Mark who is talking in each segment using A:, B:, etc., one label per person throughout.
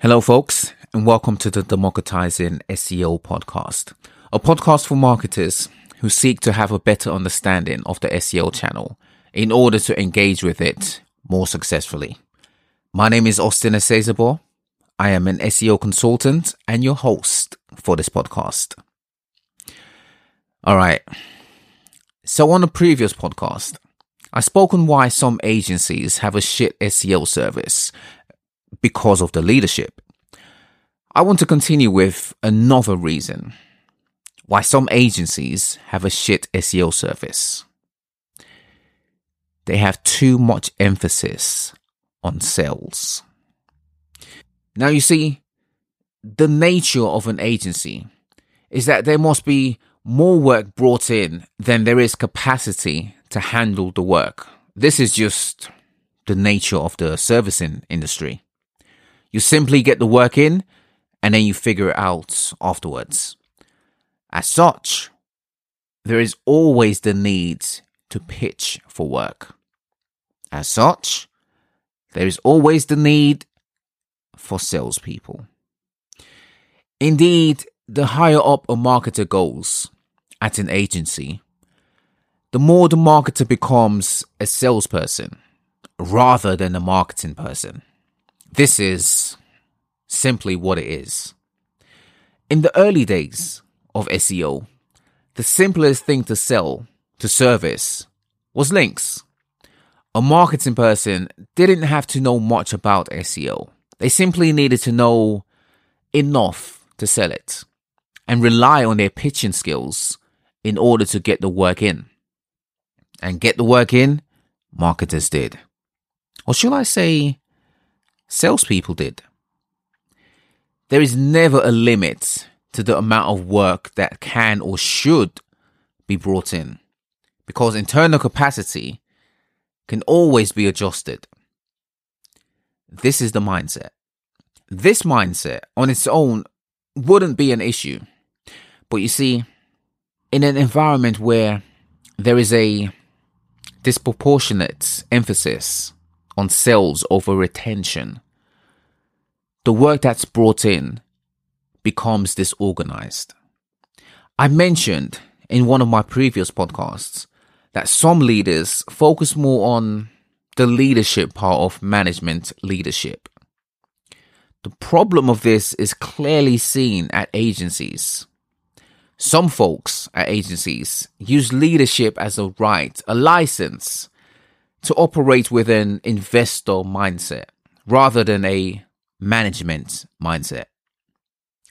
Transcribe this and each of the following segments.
A: Hello, folks, and welcome to the Democratizing SEO podcast, a podcast for marketers who seek to have a better understanding of the SEO channel in order to engage with it more successfully. My name is Austin Acezabor. I am an SEO consultant and your host for this podcast. All right. So on the previous podcast, I spoke on why some agencies have a shit SEO service because of the leadership. I want to continue with another reason why some agencies have a shit SEO service. They have too much emphasis on sales. Now, you see, the nature of an agency is that there must be more work brought in than there is capacity to handle the work. This is just the nature of the servicing industry. You simply get the work in and then you figure it out afterwards. As such, there is always the need to pitch for work. As such, there is always the need for salespeople. Indeed, the higher up a marketer goes at an agency, the more the marketer becomes a salesperson rather than a marketing person. This is simply what it is. In the early days of SEO, the simplest thing to sell to service was links. A marketing person didn't have to know much about SEO. They simply needed to know enough to sell it and rely on their pitching skills in order to get the work in. And get the work in, marketers did. Or should I say, salespeople did. There is never a limit to the amount of work that can or should be brought in because internal capacity can always be adjusted. This is the mindset. This mindset on its own wouldn't be an issue. But you see, in an environment where there is a disproportionate emphasis on sales over retention, the work that's brought in becomes disorganized. I mentioned in one of my previous podcasts that some leaders focus more on the leadership part of management leadership. The problem of this is clearly seen at agencies. Some folks at agencies use leadership as a right, a license to operate with an investor mindset rather than a management mindset.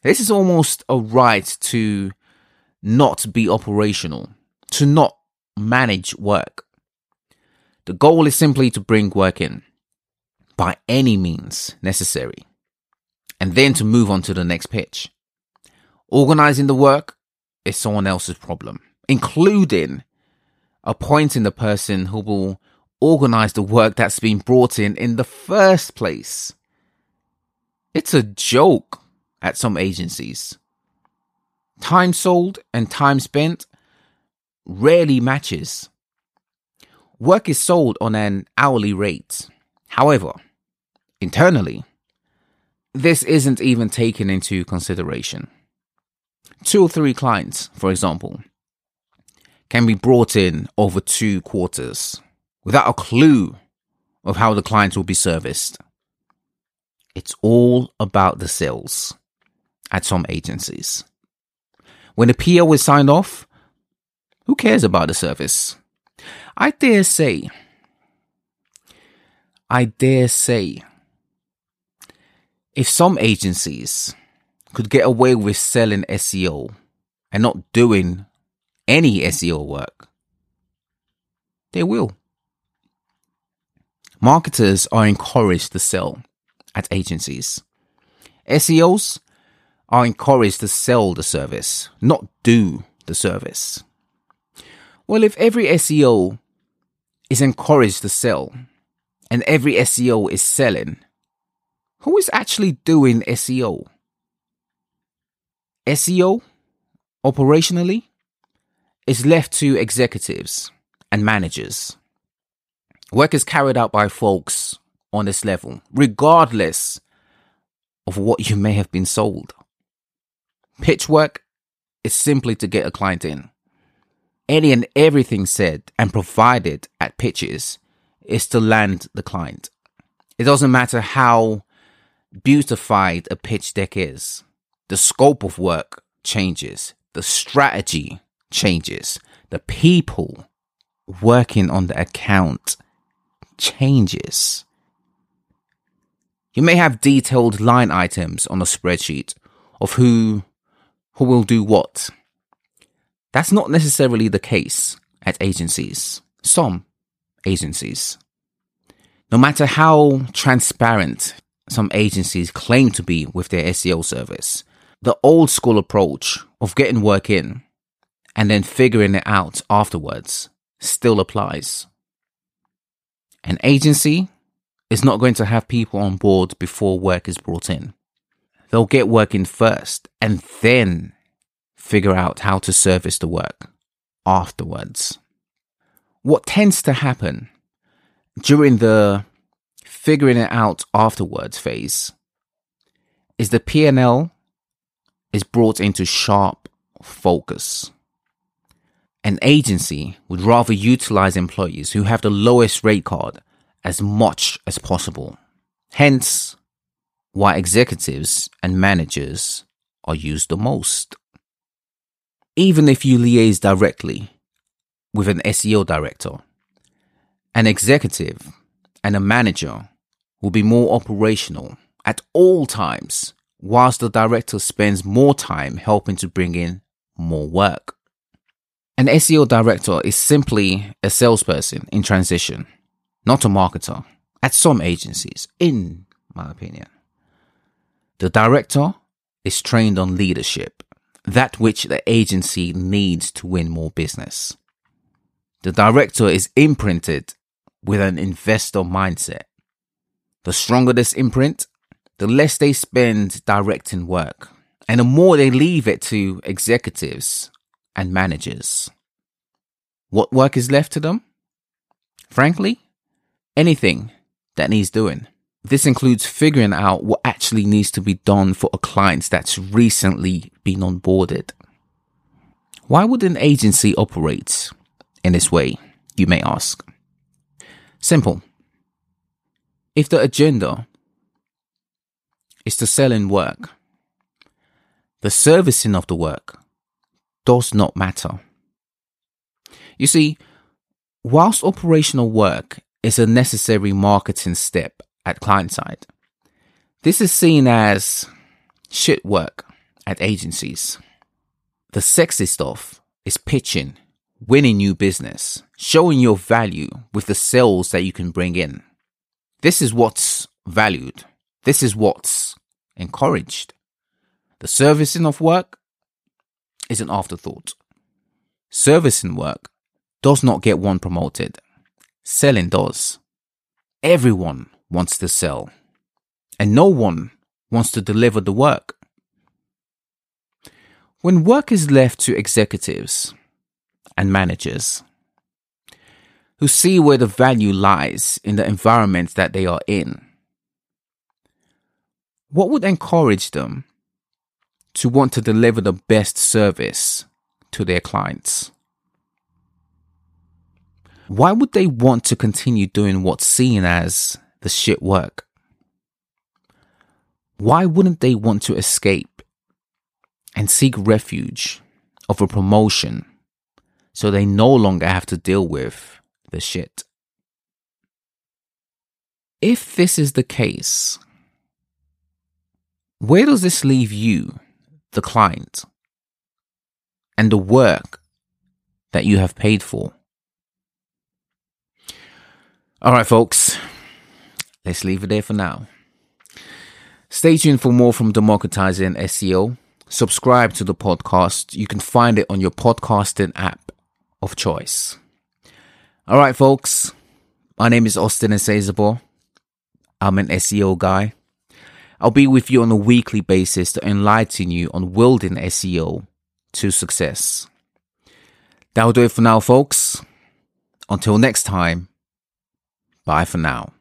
A: This is almost a right to not be operational, to not manage work. The goal is simply to bring work in by any means necessary and then to move on to the next pitch. Organizing the work is someone else's problem, including appointing the person who will organize the work that's been brought in in the first place. It's a joke at some agencies. Time sold and time spent rarely matches. Work is sold on an hourly rate. However, internally, this isn't even taken into consideration. Two or three clients, for example, can be brought in over two quarters without a clue of how the clients will be serviced. It's all about the sales at some agencies. When the PO is signed off, who cares about the service? I dare say, I dare say, if some agencies could get away with selling SEO and not doing any SEO work, they will. Marketers are encouraged to sell at agencies. SEOs are encouraged to sell the service, not do the service. Well, if every SEO is encouraged to sell and every SEO is selling, who is actually doing SEO? SEO, operationally, is left to executives and managers. Work is carried out by folks on this level, regardless of what you may have been sold. Pitch work is simply to get a client in. Any and everything said and provided at pitches is to land the client. It doesn't matter how beautified a pitch deck is. The scope of work changes. The strategy changes. The people working on the account changes. You may have detailed line items on a spreadsheet of who who will do what. That's not necessarily the case at agencies. Some agencies. No matter how transparent some agencies claim to be with their SEO service, the old school approach of getting work in and then figuring it out afterwards still applies. An agency is not going to have people on board before work is brought in. They'll get work in first and then figure out how to service the work afterwards. What tends to happen during the figuring it out afterwards phase is the P&L is brought into sharp focus. An agency would rather utilize employees who have the lowest rate card as much as possible. Hence, why executives and managers are used the most. Even if you liaise directly with an SEO director, an executive and a manager will be more operational at all times, whilst the director spends more time helping to bring in more work. An SEO director is simply a salesperson in transition, not a marketer, at some agencies, in my opinion. The director is trained on leadership, that which the agency needs to win more business. The director is imprinted with an investor mindset. The stronger this imprint, the less they spend directing work, and the more they leave it to executives and managers. What work is left to them? Frankly, anything that needs doing. This includes figuring out what actually needs to be done for a client that's recently been onboarded. Why would an agency operate in this way, you may ask? Simple. If the agenda is to sell in work, the servicing of the work does not matter. You see, whilst operational work is a necessary marketing step at client side, this is seen as shit work at agencies. The sexy stuff is pitching, winning new business, showing your value with the sales that you can bring in. This is what's valued. This is what's encouraged. The servicing of work is an afterthought. Servicing work does not get one promoted. Selling does. Everyone wants to sell, and no one wants to deliver the work. When work is left to executives and managers who see where the value lies in the environment that they are in, what would encourage them to want to deliver the best service to their clients? Why would they want to continue doing what's seen as the shit work? Why wouldn't they want to escape and seek refuge of a promotion so they no longer have to deal with the shit? If this is the case, where does this leave you, the client, and the work that you have paid for? All right, folks, let's leave it there for now. Stay tuned for more from Democratizing SEO. Subscribe to the podcast. You can find it on your podcasting app of choice. All right, folks. My name is Austin Esezabo. I'm an SEO guy. I'll be with you on a weekly basis to enlighten you on wielding SEO to success. That'll do it for now, folks. Until next time. Bye for now.